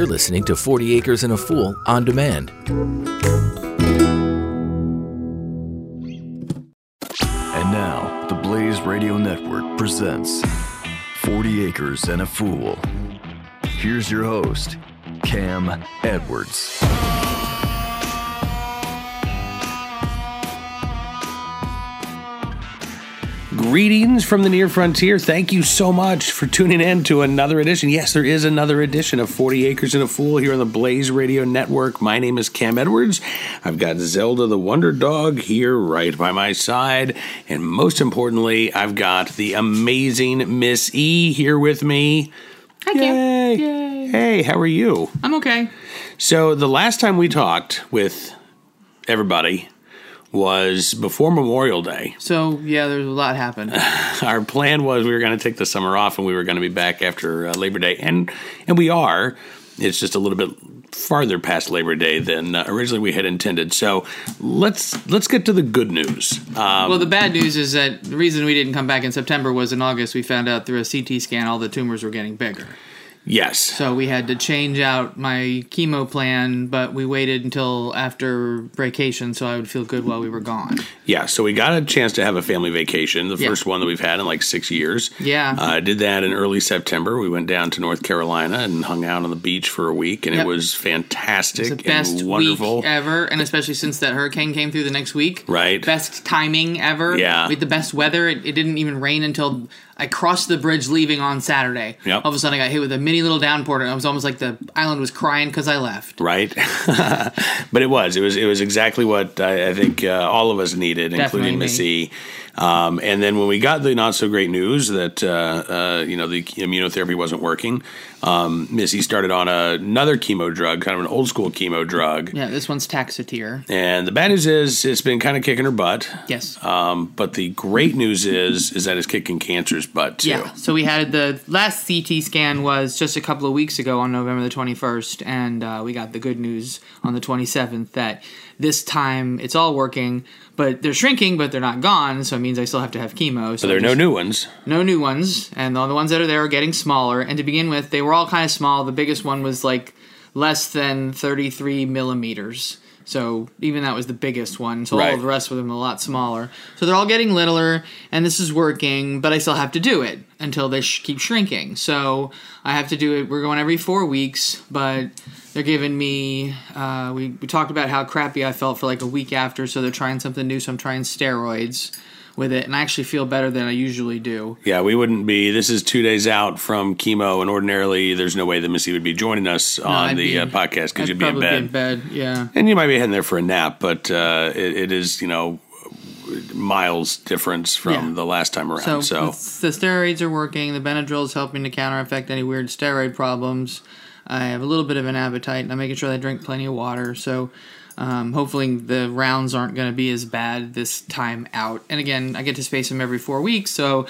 You're listening to 40 Acres and a Fool on demand. And now, the Blaze Radio Network presents 40 Acres and a Fool. Here's your host, Cam Edwards. Greetings from the near frontier. Thank you so much for tuning in to another edition. Yes, there is another edition of 40 Acres and a Fool here on the Blaze Radio Network. My name is Cam Edwards. I've got Zelda the Wonder Dog here right by my side. And most importantly, I've got the amazing Miss E here with me. Hi, Cam. Yay. Yay. Hey, how are you? I'm okay. So, the last time we talked with everybody was before Memorial Day. So yeah, there's a lot happened. our plan was we were going to take the summer off and we were going to be back after uh, Labor Day, and and we are. It's just a little bit farther past Labor Day than uh, originally we had intended. So let's let's get to the good news. Um, well, the bad news is that the reason we didn't come back in September was in August we found out through a CT scan all the tumors were getting bigger. Yes, So we had to change out my chemo plan, but we waited until after vacation so I would feel good while we were gone. yeah. So we got a chance to have a family vacation, the Yeah. first one that we've had in like six years. Yeah. uh, did that in early September. We went down to North Carolina and hung out on the beach for a week, and Yep. it was fantastic It's the best wonderful. week ever, and especially since that hurricane came through the next week. Right. Best timing ever. Yeah. We had the best weather. It, it didn't even rain until I crossed the bridge leaving on Saturday. Yep. All of a sudden, I got hit with a mini little downpour, and it was almost like the island was crying because I left. right? but it was. It was. It was exactly what I, I think uh, all of us needed, Definitely including. Missy. Um, and then when we got the not so great news that uh, uh, you know the immunotherapy wasn't working, um, Missy started on another chemo drug, kind of an old school chemo drug. Yeah, this one's Taxotere. And the bad news is it's been kind of kicking her butt. Yes. Um, but the great news is is that it's kicking cancer's butt too. Yeah. So we had the last CT scan was just a couple of weeks ago on November the 21st, and uh, we got the good news on the 27th that this time it's all working, but they're shrinking, but they're not gone. So it means I still have to have chemo. So So there are no new ones. no new ones, and all the ones that are there are getting smaller. And to begin with, they were all kind of small. The biggest one was like less than 33 millimeters. So even that was the biggest one. So all Right. of the rest of them a lot smaller. So they're all getting littler, and this is working. But I still have to do it until they sh- keep shrinking. So I have to do it. We're going every four weeks, but they're giving me. Uh, we we talked about how crappy I felt for like a week after. So they're trying something new. So I'm trying steroids with it, and I actually feel better than I usually do. Yeah, we wouldn't be. This is two days out from chemo, and ordinarily there's no way that Missy would be joining us on I'd the be- uh, podcast because you'd be in bed. be in bed. Yeah. and you might be heading there for a nap, but uh, it, it is you know miles difference from Yeah. the last time around. So, So, the steroids are working. The Benadryl is helping to counteract any weird steroid problems. I have a little bit of an appetite, and I'm making sure I drink plenty of water. So. Um, hopefully the rounds aren't going to be as bad this time out. And again, I get to space them every four weeks, so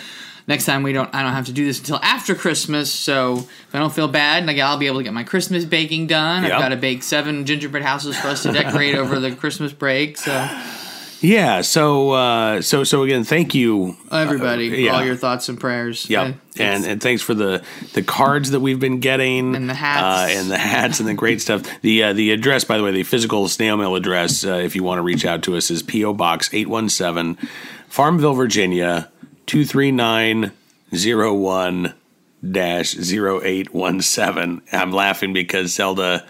next time we don't, I don't have to do this until after Christmas. So if I don't feel bad, like I'll be able to get my Christmas baking done. Yep. I've got to bake seven gingerbread houses for us to decorate over the Christmas break. So yeah. So uh, so so again, thank you everybody, Uh, yeah. all your thoughts and prayers. Yep. Uh, and and thanks for the the cards that we've been getting And the hats. uh, and the hats and the great stuff. The uh, the address, by the way, the physical snail mail address, uh, if you want to reach out to us, is PO Box eight one seven, Farmville, Virginia two three nine zero one dash zero eight one seven. I'm laughing because Zelda.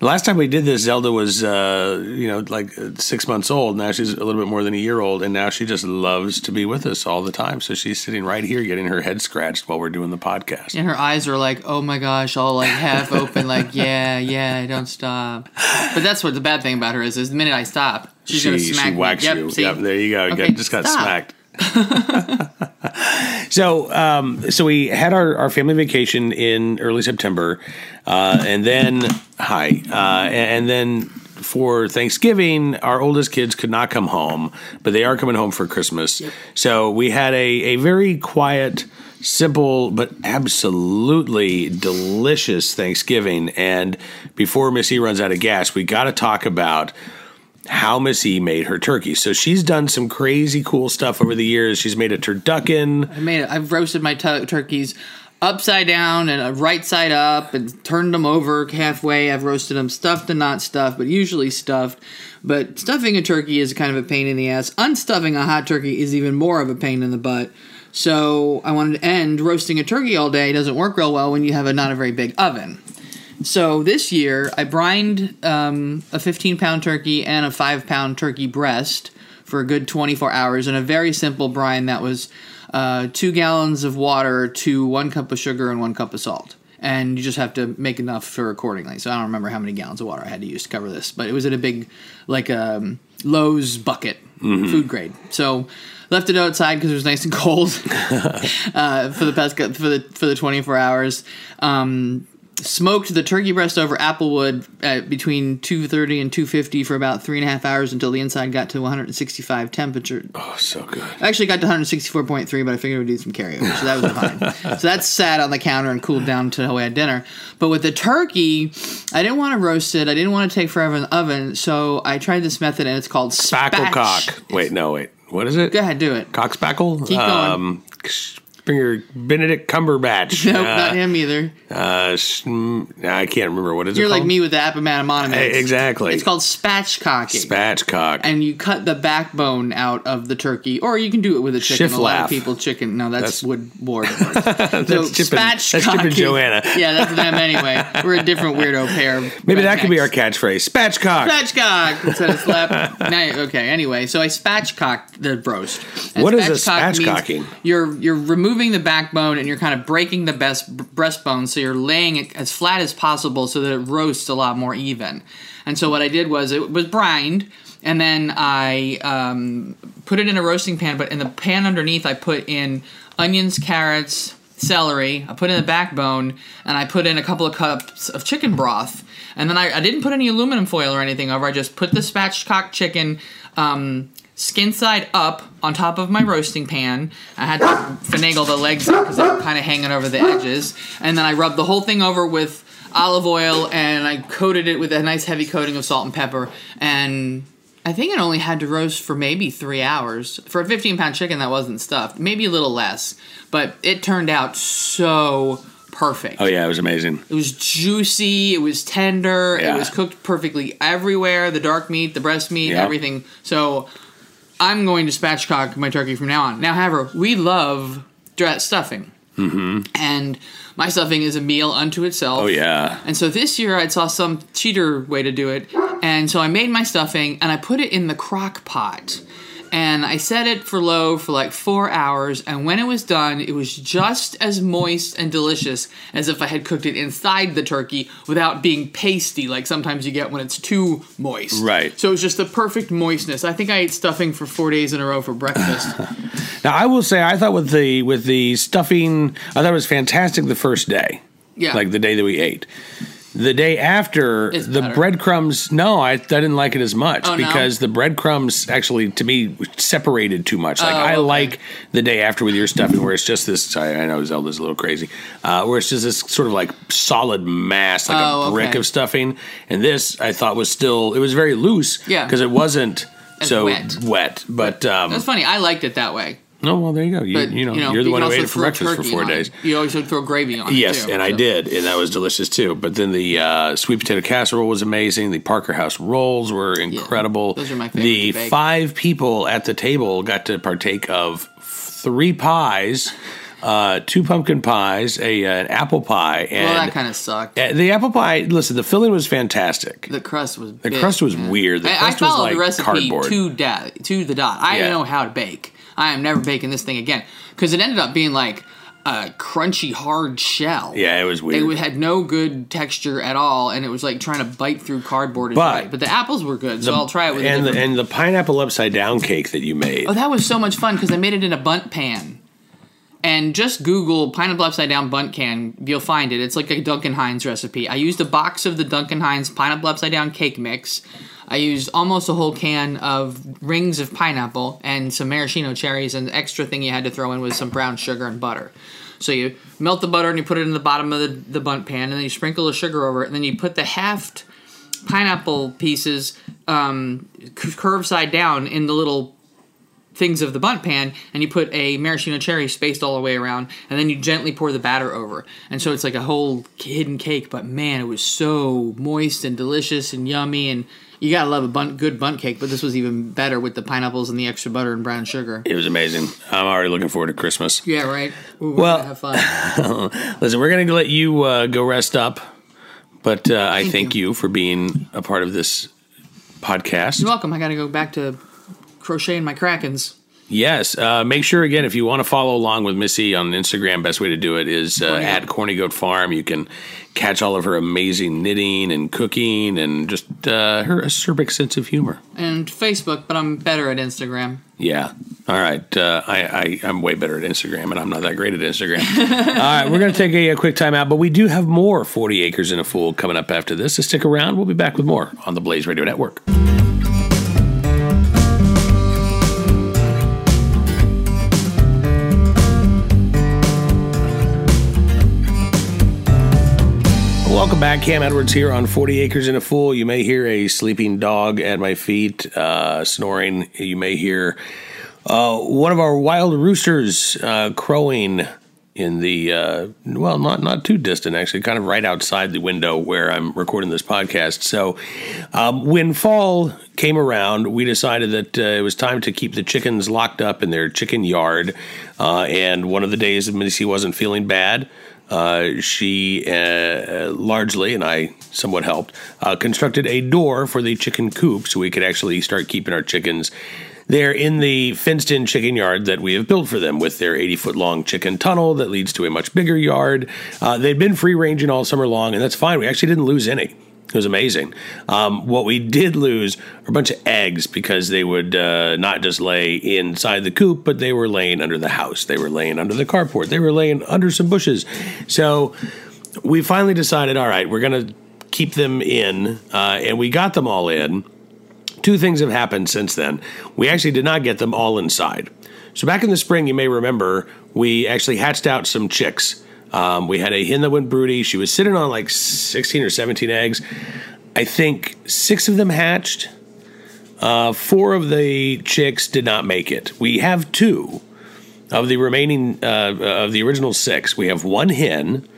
The last time we did this, Zelda was, uh, you know, like uh, six months old. Now she's a little bit more than a year old, and now she just loves to be with us all the time. So she's sitting right here, getting her head scratched while we're doing the podcast. and her eyes are like, "Oh my gosh!" all like half open, like, "Yeah, yeah, don't stop." But that's what the bad thing about her is: is the minute I stop, she's she, gonna smack she me. whacks Yep, you. see? Yep, there you go. You Okay, got, just got stop. smacked. so, um, so we had our, our family vacation in early September, uh, and then hi, uh, and, then for Thanksgiving, our oldest kids could not come home, but they are coming home for Christmas. So we had a, a very quiet, simple, but absolutely delicious Thanksgiving. And before Missy runs out of gas, we got to talk about how Missy made her turkey. So she's done some crazy cool stuff over the years. She's made a turducken. I made it. I've roasted my tu- turkeys upside down and uh, right side up and turned them over halfway. I've roasted them stuffed and not stuffed, but usually stuffed. But stuffing a turkey is kind of a pain in the ass. Unstuffing a hot turkey is even more of a pain in the butt. So I wanted to end roasting a turkey all day doesn't work real well when you have a not a very big oven. So this year I brined um, a 15 pound turkey and a 5 pound turkey breast for a good 24 hours in a very simple brine that was uh, two gallons of water to one cup of sugar and one cup of salt. And you just have to make enough for accordingly. So I don't remember how many gallons of water I had to use to cover this, but it was in a big, like a um, Lowe's bucket, food grade. So left it outside because it was nice and cold uh, for the past for the for the 24 hours. Um, smoked the turkey breast over applewood at between 230 and 250 for about three and a half hours until the inside got to 165 temperature. Oh, so good. I actually got to 164.3, but I figured we'd do some carryover, so that was fine. so that sat on the counter and cooled down until we had dinner. But with the turkey, I didn't want to roast it. I didn't want to take forever in the oven, so I tried this method, and it's called Spackle cock. Wait, no, wait. What is it? Go ahead, do it. Cock spackle? Keep going. Um, Benedict Cumberbatch. Nope, Uh, not him either. Uh, mm, I can't remember what is it? You're like me with the Appomattox. Eh, exactly. It's called spatchcocking. Spatchcock. and you cut the backbone out of the turkey, or you can do it with a chicken. A lot of people chicken. No, that's, That's- wood board. so Chip and- that's Chip and Joanna. Yeah, that's them anyway. We're a different weirdo pair. Maybe that could be our catchphrase. Spatchcock. Spatchcock instead of slap. Now- okay, anyway, so I spatchcocked the roast. And What is a spatchcocking? You're you're removing the backbone and you're kind of breaking the best breastbone, so you're laying it as flat as possible so that it roasts a lot more even. And so what I did was it was brined, and then I um, put it in a roasting pan. But in the pan underneath, I put in onions, carrots, celery. I put in the backbone, and I put in a couple of cups of chicken broth. And then I, I didn't put any aluminum foil or anything over. I just put the spatchcock chicken um, skin side up on top of my roasting pan. I had to finagle the legs out because they were kind of hanging over the edges. And then I rubbed the whole thing over with olive oil and I coated it with a nice heavy coating of salt and pepper. And I think it only had to roast for maybe three hours. For a 15 pound chicken that wasn't stuffed, maybe a little less. But it turned out so perfect. Oh, yeah, it was amazing. It was juicy. It was tender. Yeah. It was cooked perfectly everywhere. The dark meat, the breast meat, Yep. everything. So I'm going to spatchcock my turkey from now on. Now, however, we love dress stuffing, mm-hmm. and my stuffing is a meal unto itself. Oh, yeah. And so this year I saw some cheater way to do it. And so I made my stuffing and I put it in the crock pot. And I set it for low for like four hours. And when it was done, it was just as moist and delicious as if I had cooked it inside the turkey without being pasty, like sometimes you get when it's too moist. Right. So it was just the perfect moistness. I think I ate stuffing for four days in a row for breakfast. Now, I will say, I thought with the with the stuffing, I thought it was fantastic the first day. Yeah. Like the day that we ate. The day after, It's the better. breadcrumbs, no, I, I didn't like it as much Oh, no? because the breadcrumbs actually, to me, separated too much. Like, Oh, I okay. like the day after with your stuffing where it's just this, sorry, I know Zelda's a little crazy, uh, where it's just this sort of like solid mass, like Oh, a brick okay. of stuffing. And this, I thought, was still, it was very loose Yeah. because it wasn't so wet. wet. But, um, That's funny. I liked it that way. Oh well, there you go. You, But you know, you're the you one who ate it for breakfast for four on it. days. You always would throw gravy on it. Yes, and I did, and that was delicious too. But then the uh, sweet potato casserole was amazing. The Parker House rolls were incredible. those are my favorite The five people at the table got to partake of three pies, uh, two pumpkin pies, a uh, an apple pie, and Well, that kind of sucked. uh, the apple pie. Listen, the filling was fantastic. The crust was. The crust was weird. The I, I crust was like the recipe cardboard. to to the dot. I Yeah. didn't know how to bake. I am never baking this thing again because it ended up being like a crunchy, hard shell. Yeah, it was weird. It had no good texture at all, and it was like trying to bite through cardboard. But- But, but the apples were good, so I'll try it with a and the, and the pineapple upside down cake that you made. Oh, that was so much fun because I made it in a Bundt pan. And just Google pineapple upside down Bundt can, you'll find it. It's like a Duncan Hines recipe. I used a box of the Duncan Hines pineapple upside down cake mix. I used almost a whole can of rings of pineapple and some maraschino cherries, and the extra thing you had to throw in was some brown sugar and butter. So you melt the butter and you put it in the bottom of the, the Bundt pan, and then you sprinkle the sugar over it, and then you put the halved pineapple pieces um, side down in the little things of the Bundt pan and you put a maraschino cherry spaced all the way around and then you gently pour the batter over and so it's like a whole hidden cake but man it was so moist and delicious and yummy and you gotta love a Bundt, good Bundt cake but this was even better with the pineapples and the extra butter and brown sugar It was amazing. I'm already looking forward to Christmas. yeah right Ooh, Well- have fun Listen, we're going to let you uh, go rest up, but uh, I Thank thank you. you. for being a part of this podcast. you're welcome i gotta go back to crocheting my krakens Yes. Uh, make sure, again, if you want to follow along with Missy on Instagram, best way to do it is uh, at Corny Goat Farm. You can catch all of her amazing knitting and cooking and just uh, her acerbic sense of humor. and facebook but i'm better at instagram Yeah. All right. Uh, I, I, I'm way better at Instagram, and I'm not that great at Instagram. All right. We're going to take a, a quick time out, but we do have more 40 Acres in a Fool coming up after this. So stick around. We'll be back with more on the Blaze Radio Network. Welcome back. Cam Edwards here on 40 Acres in a Fool. You may hear a sleeping dog at my feet uh, snoring. You may hear uh, one of our wild roosters uh, crowing in the, uh, well, not, not too distant, actually, kind of right outside the window where I'm recording this podcast. So um, when fall came around, we decided that uh, it was time to keep the chickens locked up in their chicken yard. Uh, and one of the days that Missy wasn't feeling bad, uh, she uh, largely, and I somewhat helped, uh, constructed a door for the chicken coop so we could actually start keeping our chickens there in the fenced in chicken yard that we have built for them with their 80 foot long chicken tunnel that leads to a much bigger yard. Uh, they've been free ranging all summer long, and that's fine. We actually didn't lose any. It was amazing. Um, what we did lose are a bunch of eggs because they would uh, not just lay inside the coop, but they were laying under the house. They were laying under the carport. They were laying under some bushes. So we finally decided, all right, we're going to keep them in, uh, and we got them all in. Two things have happened since then. We actually did not get them all inside. So back in the spring, you may remember, we actually hatched out some chicks. Um, we had a hen that went broody. She was sitting on like 16 or 17 eggs. I think six of them hatched. Uh, four of the chicks did not make it. We have two of the remaining, uh, of the original six. We have one hen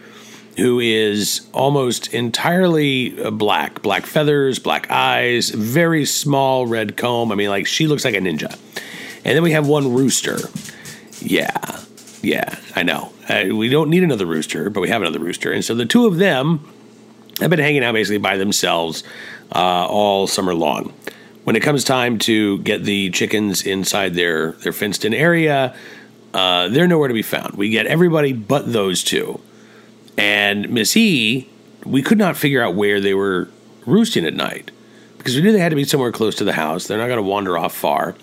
who is almost entirely uh, black, black feathers, black eyes, very small red comb. I mean, like she looks like a ninja. And then we have one rooster. Yeah, yeah, I know. Uh, we don't need another rooster, but we have another rooster. And so the two of them have been hanging out basically by themselves uh, all summer long. When it comes time to get the chickens inside their, their fenced in area, uh, they're nowhere to be found. We get everybody but those two. And Miss E, we could not figure out where they were roosting at night because we knew they had to be somewhere close to the house. They're not going to wander off far,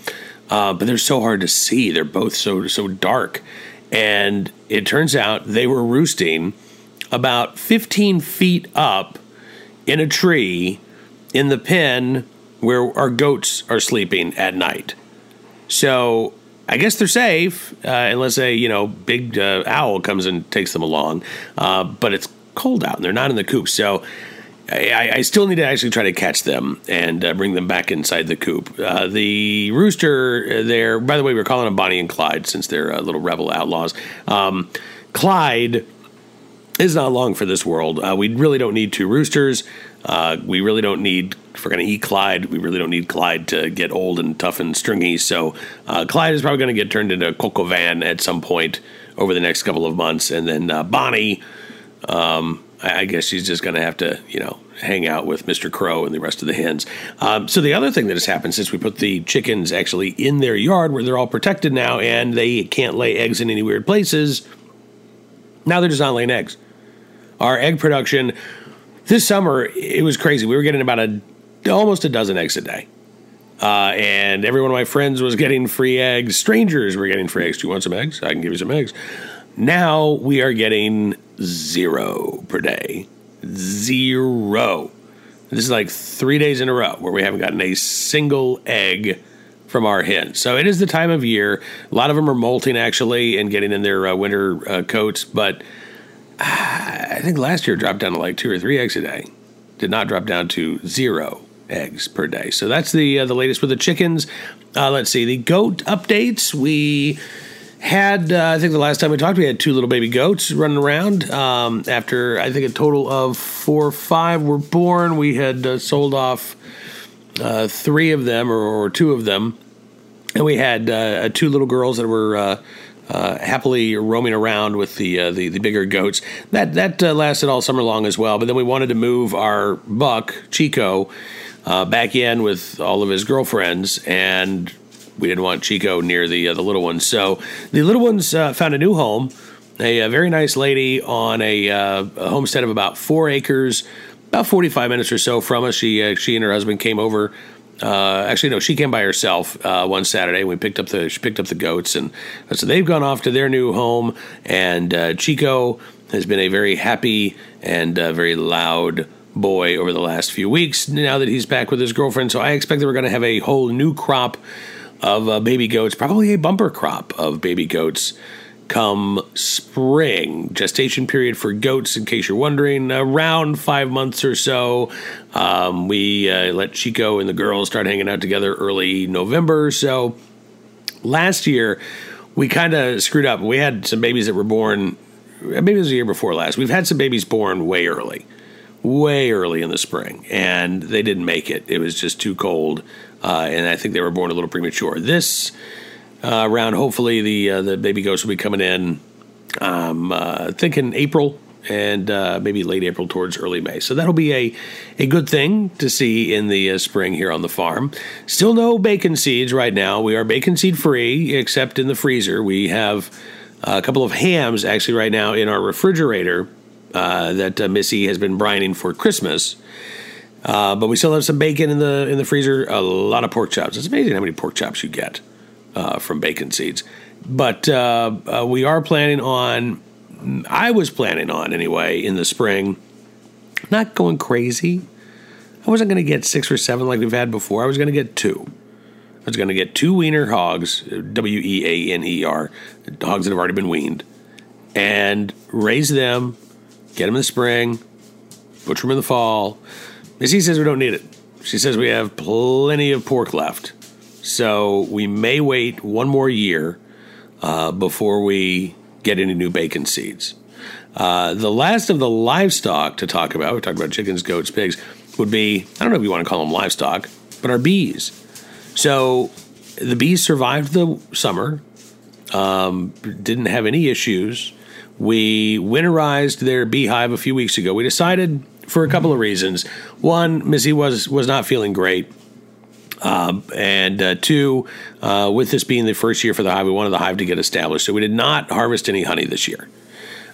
uh, but they're so hard to see. They're both so so dark, and it turns out they were roosting about 15 feet up in a tree in the pen where our goats are sleeping at night. So I guess they're safe uh, unless a you know big uh, owl comes and takes them along. Uh, but it's cold out and they're not in the coop, so I, I still need to actually try to catch them and uh, bring them back inside the coop. Uh, the rooster there, by the way, we're calling them Bonnie and Clyde since they're uh, little rebel outlaws. Um, Clyde is not long for this world. Uh, we really don't need two roosters. Uh, we really don't need, if we're going to eat Clyde, we really don't need Clyde to get old and tough and stringy. So uh, Clyde is probably going to get turned into a coq au vin at some point over the next couple of months. And then uh, Bonnie, um, I, guess she's just going to have to, you know, hang out with Mr. Crow and the rest of the hens. Um, so the other thing that has happened since we put the chickens actually in their yard where they're all protected now and they can't lay eggs in any weird places, now they're just not laying eggs. Our egg production this summer it was crazy. We were getting about a almost a dozen eggs a day. Uh, and every one of my friends was getting free eggs. Strangers were getting free eggs. Do you want some eggs? I can give you some eggs. Now we are getting zero per day. Zero. This is like three days in a row where we haven't gotten a single egg from our hens. So it is the time of year. A lot of them are molting actually and getting in their uh, winter uh, coats, but I think last year dropped down to like two or three eggs a day. Did not drop down to zero eggs per day. So that's the uh, the latest with the chickens. Uh, let's see the goat updates. We had uh, I think the last time we talked, we had two little baby goats running around. Um, after I think a total of four or five were born, we had uh, sold off uh, three of them or, or, two of them, and we had uh, two little girls that were. Uh, uh, happily roaming around with the uh, the, the bigger goats. That that uh, lasted all summer long as well. But then we wanted to move our buck Chico uh, back in with all of his girlfriends, and we didn't want Chico near the uh, the little ones. So the little ones uh, found a new home. A, a, very nice lady on a, a, homestead of about four acres, about forty five minutes or so from us. She she and her husband came over uh, actually, no, she came by herself uh, one Saturday. We picked up the she picked up the goats, and so they've gone off to their new home. And uh, Chico has been a very happy and uh, very loud boy over the last few weeks. Now that he's back with his girlfriend, so I expect that we're going to have a whole new crop of uh, baby goats, probably a bumper crop of baby goats come spring. Gestation period for goats, in case you're wondering, around five months or so. Um, we uh, let Chico and the girls start hanging out together early November. So last year, we kind of screwed up. We had some babies that were born, maybe it was a year before last. We've had some babies born way early, way early in the spring, and they didn't make it. It was just too cold. Uh, and I think they were born a little premature. This uh, around hopefully the uh, the baby ghost will be coming in. Um, uh, thinking April and uh, maybe late April towards early May. So that'll be a, a good thing to see in the uh, spring here on the farm. Still no bacon seeds right now. We are bacon seed free, except in the freezer. We have a couple of hams actually right now in our refrigerator that Missy has been brining for Christmas. Uh, but we still have some bacon in the in the freezer. A lot of pork chops. It's amazing how many pork chops you get uh, from bacon seeds. But uh, uh, we are planning on, I was planning on anyway, in the spring, not going crazy. I wasn't going to get six or seven like we've had before. I was going to get two. I was going to get two wiener hogs, W E A N E R, hogs that have already been weaned, and raise them, get them in the spring, butcher them in the fall. Missy says we don't need it. She says we have plenty of pork left. So we may wait one more year uh, before we get any new bacon seeds. Uh, the last of the livestock to talk about, we talked about chickens, goats, pigs, would be I don't know if you want to call them livestock, but our bees. So the bees survived the summer, um, didn't have any issues. We winterized their beehive a few weeks ago. We decided for a couple of reasons. One, Missy was was not feeling great. Um, and uh, two, uh, with this being the first year for the hive, we wanted the hive to get established. So we did not harvest any honey this year.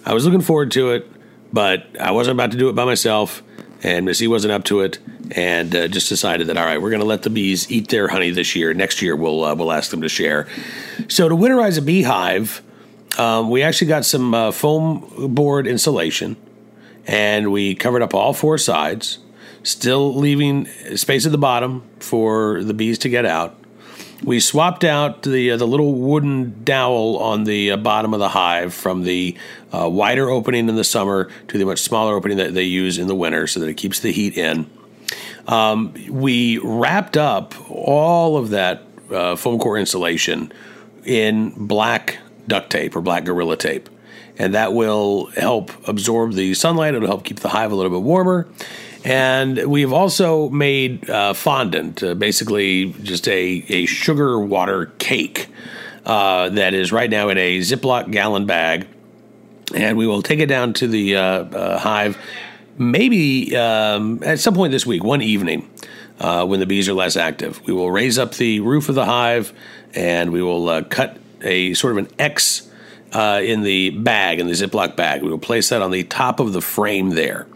I was looking forward to it, but I wasn't about to do it by myself, and Missy wasn't up to it, and uh, just decided that all right, we're going to let the bees eat their honey this year. Next year, we'll uh, we'll ask them to share. So to winterize a beehive, um, we actually got some uh, foam board insulation, and we covered up all four sides still leaving space at the bottom for the bees to get out. We swapped out the uh, the little wooden dowel on the uh, bottom of the hive from the uh, wider opening in the summer to the much smaller opening that they use in the winter, so that it keeps the heat in. Um, we wrapped up all of that uh, foam core insulation in black duct tape or black gorilla tape and that will help absorb the sunlight. It'll help keep the hive a little bit warmer. And we've also made uh, fondant, uh, basically just a, a sugar water cake uh, that is right now in a Ziploc gallon bag. And we will take it down to the uh, uh, hive maybe um, at some point this week, one evening. Uh, when the bees are less active, we will raise up the roof of the hive and we will cut a sort of an X uh, in the bag, in the Ziploc bag. We will place that on the top of the frame there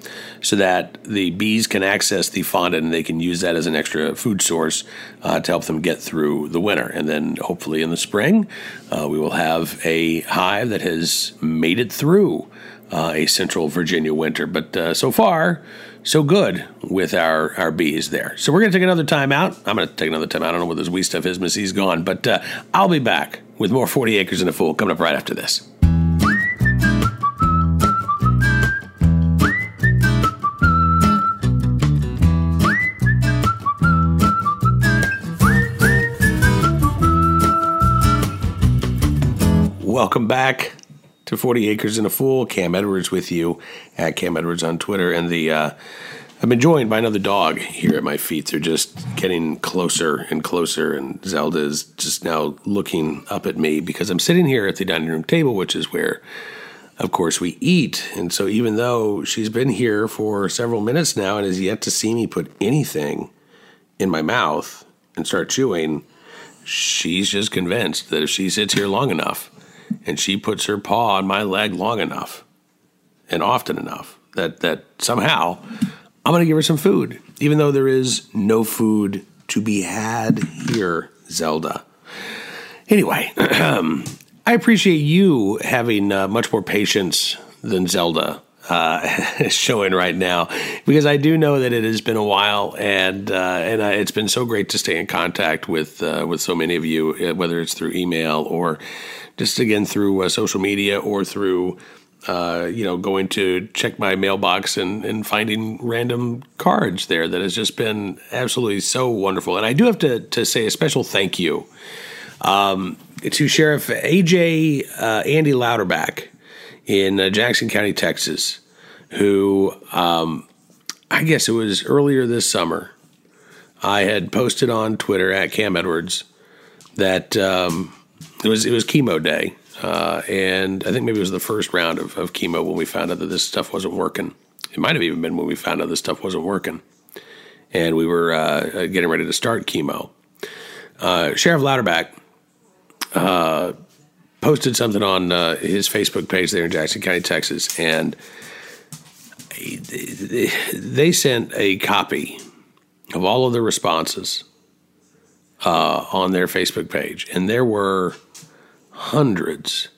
so that the bees can access the fondant and they can use that as an extra food source uh, to help them get through the winter. And then hopefully in the spring, uh, we will have a hive that has made it through uh, a central Virginia winter. But uh, so far, so good with our, our bees there. So we're going to take another time out. I'm going to take another time out. I don't know where this wee stuff is. Miss He's gone, but uh, I'll be back with more 40 Acres and a Fool coming up right after this. Welcome back to 40 Acres and a Fool. Cam Edwards with you at Cam Edwards on Twitter. And the uh, I've been joined by another dog here at my feet. They're just getting closer and closer. And Zelda is just now looking up at me because I'm sitting here at the dining room table, which is where, of course, we eat. And so even though she's been here for several minutes now and has yet to see me put anything in my mouth and start chewing, she's just convinced that if she sits here long enough and she puts her paw on my leg long enough and often enough that that somehow I'm going to give her some food, even though there is no food to be had here, Zelda. Anyway, I appreciate you having uh, much more patience than Zelda uh, showing right now because I do know that it has been a while and uh, and uh, it's been so great to stay in contact with uh, with so many of you, uh, whether it's through email or just again through uh, social media or through. you know, going to check my mailbox and, and finding random cards there that has just been absolutely so wonderful. And I do have to, to say a special thank you um, to Sheriff AJ Andy Louderback in uh, Jackson County, Texas, who um, I guess it was earlier this summer. I had posted on Twitter at Cam Edwards that um, it was it was chemo day, uh, and I think maybe it was the first round of, of chemo when we found out that this stuff wasn't working. It might have even been when we found out this stuff wasn't working, and we were uh, getting ready to start chemo. Uh, Sheriff Louderback uh, posted something on uh, his Facebook page there in Jackson County, Texas, and they sent a copy of all of the responses uh, on their Facebook page, and there were hundreds,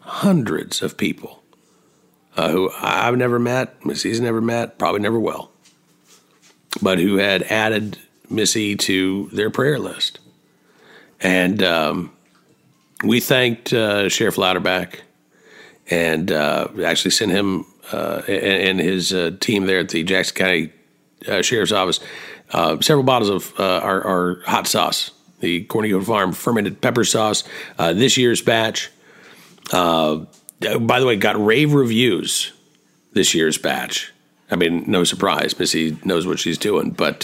hundreds of people uh, who I've never met, Missy's never met, probably never will, but who had added Missy to their prayer list, and um, we thanked uh, Sheriff Louderback and uh, actually sent him uh, and, and, his uh, team there at the Jackson County uh, Sheriff's Office uh, several bottles of our, our, hot sauce, the Corny Goat Farm fermented pepper sauce. this year's batch, by the way, got rave reviews. This year's batch. I mean, no surprise. Missy knows what she's doing, but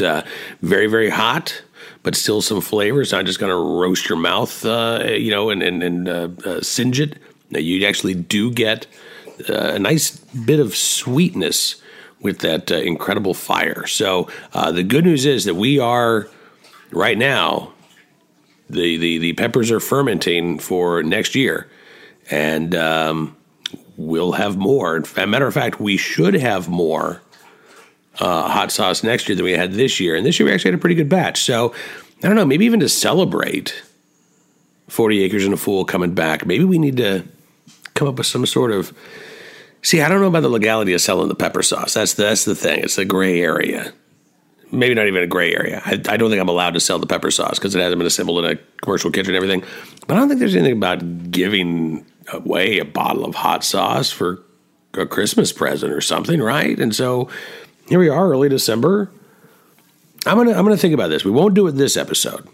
very, very hot but still some flavor. It's not just going to roast your mouth, uh, you know, and and, and uh, uh, singe it. Now, you actually do get uh, a nice bit of sweetness with that uh, incredible fire. So uh, the good news is that we are right now. The, the, the peppers are fermenting for next year, and um, we'll have more. As a matter of fact, we should have more uh, hot sauce next year than we had this year. And this year we actually had a pretty good batch. So I don't know, maybe even to celebrate 40 Acres and a Fool coming back, maybe we need to come up with some sort of. See, I don't know about the legality of selling the pepper sauce. That's the, that's the thing. It's a gray area. Maybe not even a gray area. I, I don't think I'm allowed to sell the pepper sauce because it hasn't been assembled in a commercial kitchen and everything. But I don't think there's anything about giving away a bottle of hot sauce for a Christmas present or something, right? And so here we are, early December. I'm gonna I'm gonna think about this. We won't do it this episode,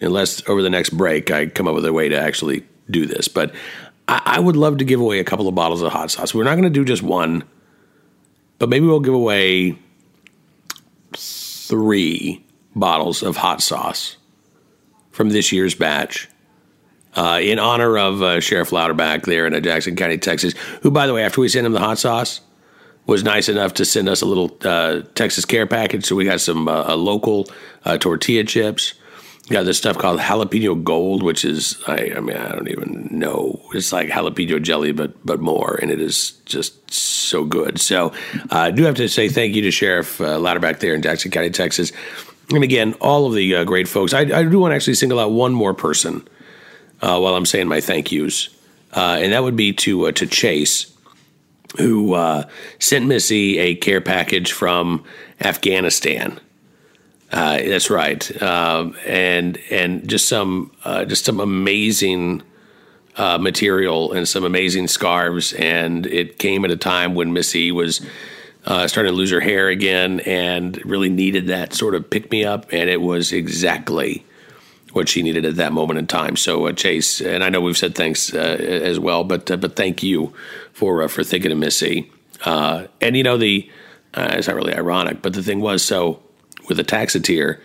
unless over the next break I come up with a way to actually do this. But I, I would love to give away a couple of bottles of hot sauce. We're not gonna do just one, but maybe we'll give away three bottles of hot sauce from this year's batch. Uh, in honor of uh, Sheriff Louderback there in Jackson County, Texas, who, by the way, after we sent him the hot sauce, was nice enough to send us a little uh, Texas care package. So we got some uh, local uh, tortilla chips. We got this stuff called jalapeno gold, which is I, I, mean I don't even know. It's like jalapeno jelly, but but more, and it is just so good. So uh, I do have to say thank you to Sheriff uh, there in Jackson County, Texas, and again all of the uh, great folks. I, I, do want to actually single out one more person while I'm saying my thank yous, and that would be to to Chase who uh, sent Missy a care package from Afghanistan. Uh, that's right, um, and and just some uh, just some amazing uh, material and some amazing scarves. And it came at a time when Missy was uh, starting to lose her hair again and really needed that sort of pick me up. And it was exactly what she needed at that moment in time. So uh, Chase, and I know we've said thanks uh, as well, but uh, but thank you for uh, for thinking of Missy. Uh, and you know the uh, it's not really ironic, but the thing was so with the Taxotere,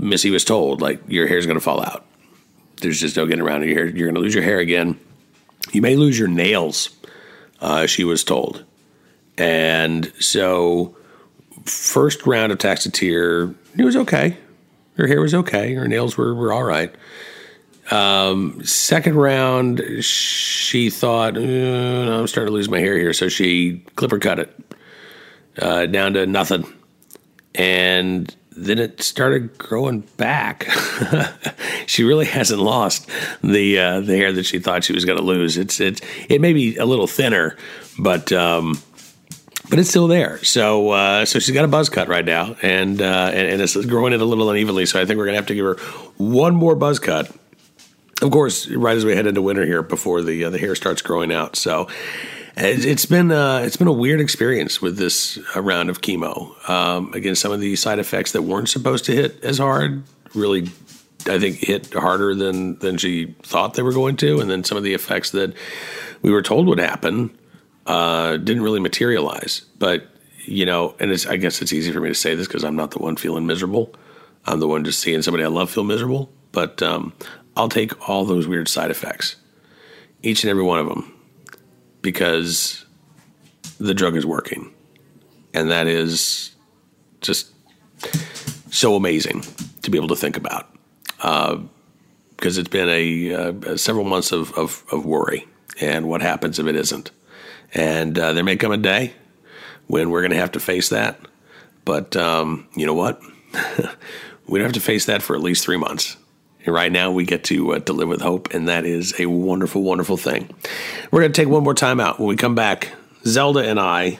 Missy was told like your hair's going to fall out. There's just no getting around it. Your hair, you're going to lose your hair again. You may lose your nails. she was told, and so first round of Taxotere, it was okay her hair was okay. Her nails were, were all right. Um, second round, she thought, uh, I'm starting to lose my hair here. So she clipper cut it uh, down to nothing. And then it started growing back. she really hasn't lost the uh, the hair that she thought she was going to lose. It's it's it may be a little thinner, but um, but it's still there. So uh, so she's got a buzz cut right now, and, uh, and, and it's growing it a little unevenly. So I think we're gonna have to give her one more buzz cut. Of course, right as we head into winter here, before the uh, the hair starts growing out. So it's been uh, it's been a weird experience with this round of chemo. Um, again, some of the side effects that weren't supposed to hit as hard really, I think, hit harder than than she thought they were going to, and then some of the effects that we were told would happen uh, didn't really materialize. But you know, and I guess it's easy for me to say this because I'm not the one feeling miserable. I'm the one just seeing somebody I love feel miserable. But um, I'll take all those weird side effects, each and every one of them, because the drug is working, and that is just so amazing to be able to think about. Because uh, it's been a, uh, several months of, of, of worry, and what happens if it isn't? And uh, there may come a day when we're going to have to face that. But um, you know what? we don't have to face that for at least three months. And right now, we get to uh, to live with hope, and that is a wonderful, wonderful thing. We're going to take one more time out. When we come back, Zelda and I,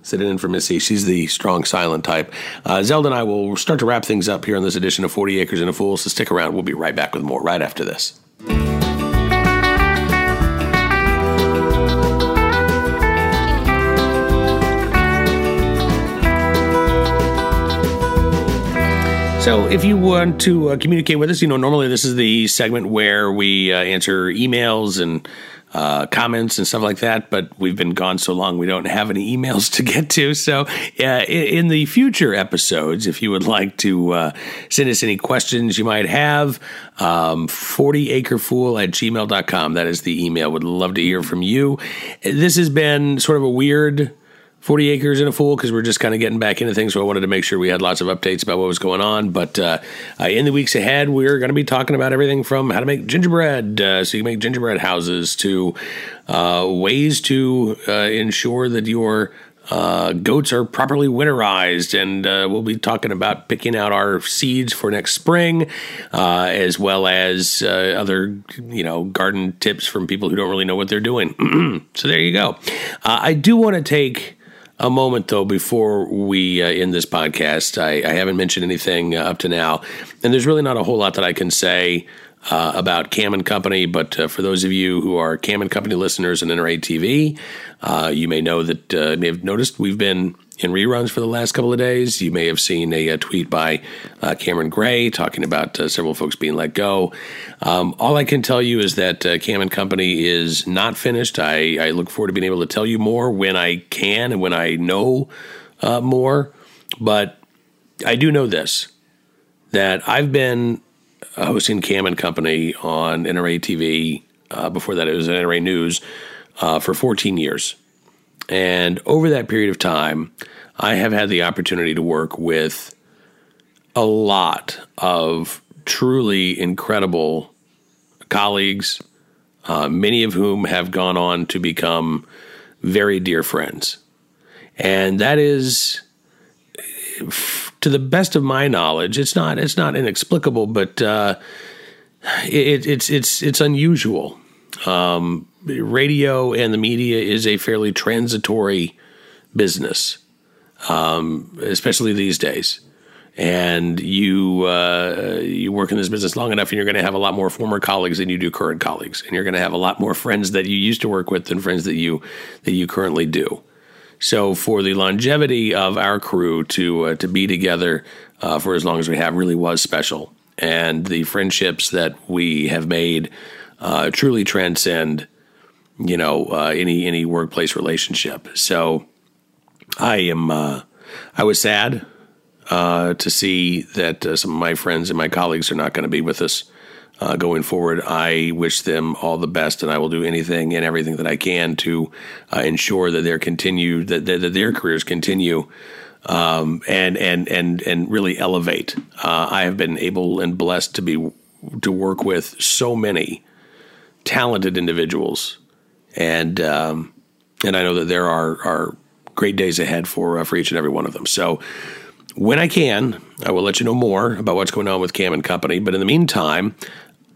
sitting in for Missy, she's the strong, silent type. Uh, Zelda and I will start to wrap things up here on this edition of 40 Acres and a Fool, so stick around. We'll be right back with more right after this. So, if you want to uh, communicate with us, you know, normally this is the segment where we uh, answer emails and uh, comments and stuff like that, but we've been gone so long we don't have any emails to get to. So, uh, in the future episodes, if you would like to uh, send us any questions you might have, um, 40acrefool at gmail.com. That is the email. Would love to hear from you. This has been sort of a weird 40 acres and a fool because we're just kind of getting back into things. So I wanted to make sure we had lots of updates about what was going on. But uh, uh, in the weeks ahead, we're going to be talking about everything from how to make gingerbread, uh, so you can make gingerbread houses, to uh, ways to uh, ensure that your uh, goats are properly winterized, and we'll be talking about picking out our seeds for next spring, as well as other, you know, garden tips from people who don't really know what they're doing. so there you go. I do want to take a moment though before we uh, end this podcast. I, I haven't mentioned anything uh, up to now, and there's really not a whole lot that I can say uh, about Cam and Company. But uh, for those of you who are Cam and Company listeners and NRA TV, uh, you may know that uh, may have noticed we've been in reruns for the last couple of days. You may have seen a, a tweet by uh, Cameron Gray talking about uh, several folks being let go. Um, all I can tell you is that uh, Cam and Company is not finished. I, I, look forward to being able to tell you more when I can and when I know uh, more. But I do know this that I've been hosting Cam and Company on NRA TV. Uh, before that, it was NRA News uh, for 14 years. And over that period of time, I have had the opportunity to work with a lot of truly incredible colleagues, uh, many of whom have gone on to become very dear friends. And that is, to the best of my knowledge, it's not it's not inexplicable, but uh, it, it's it's it's unusual. Um, radio and the media is a fairly transitory business, um, especially these days. And you uh, you work in this business long enough, and you're going to have a lot more former colleagues than you do current colleagues, and you're going to have a lot more friends that you used to work with than friends that you that you currently do. So, for the longevity of our crew to uh, to be together uh, for as long as we have, really was special and the friendships that we have made uh, truly transcend, you know, uh, any any workplace relationship. So I am. Uh, I was sad uh, to see that uh, some of my friends and my colleagues are not going to be with us uh, going forward. I wish them all the best, and I will do anything and everything that I can to ensure that their continue that, that, that their careers continue. Um, and and and and really elevate. I have been able and blessed to be to work with so many talented individuals, and um, and I know that there are are great days ahead for uh, for each and every one of them. So when I can, I will let you know more about what's going on with Cam and Company. But in the meantime,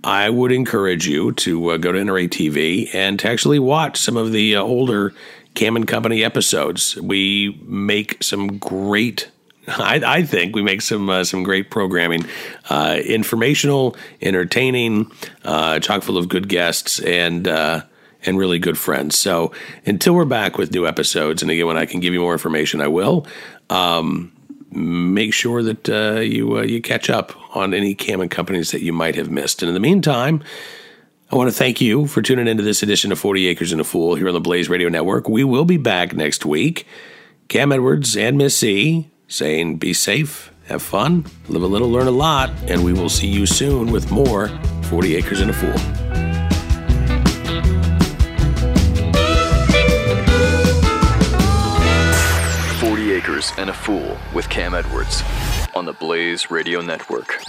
I would encourage you to uh, go to NRA TV and to actually watch some of the uh, older Cam and Company episodes. We make some great. I, I think we make some uh, some great programming, uh, informational, entertaining, uh, chock full of good guests, and uh, and really good friends. So until we're back with new episodes, and again, when I can give you more information, I will. Um, make sure that uh, you uh, you catch up on any Cam and companies that you might have missed. And in the meantime, I want to thank you for tuning into this edition of 40 Acres and a Fool here on the Blaze Radio Network. We will be back next week. Cam Edwards and Miss C saying be safe, have fun, live a little, learn a lot, and we will see you soon with more 40 Acres and a Fool. and a Fool with Cam Edwards on the Blaze Radio Network.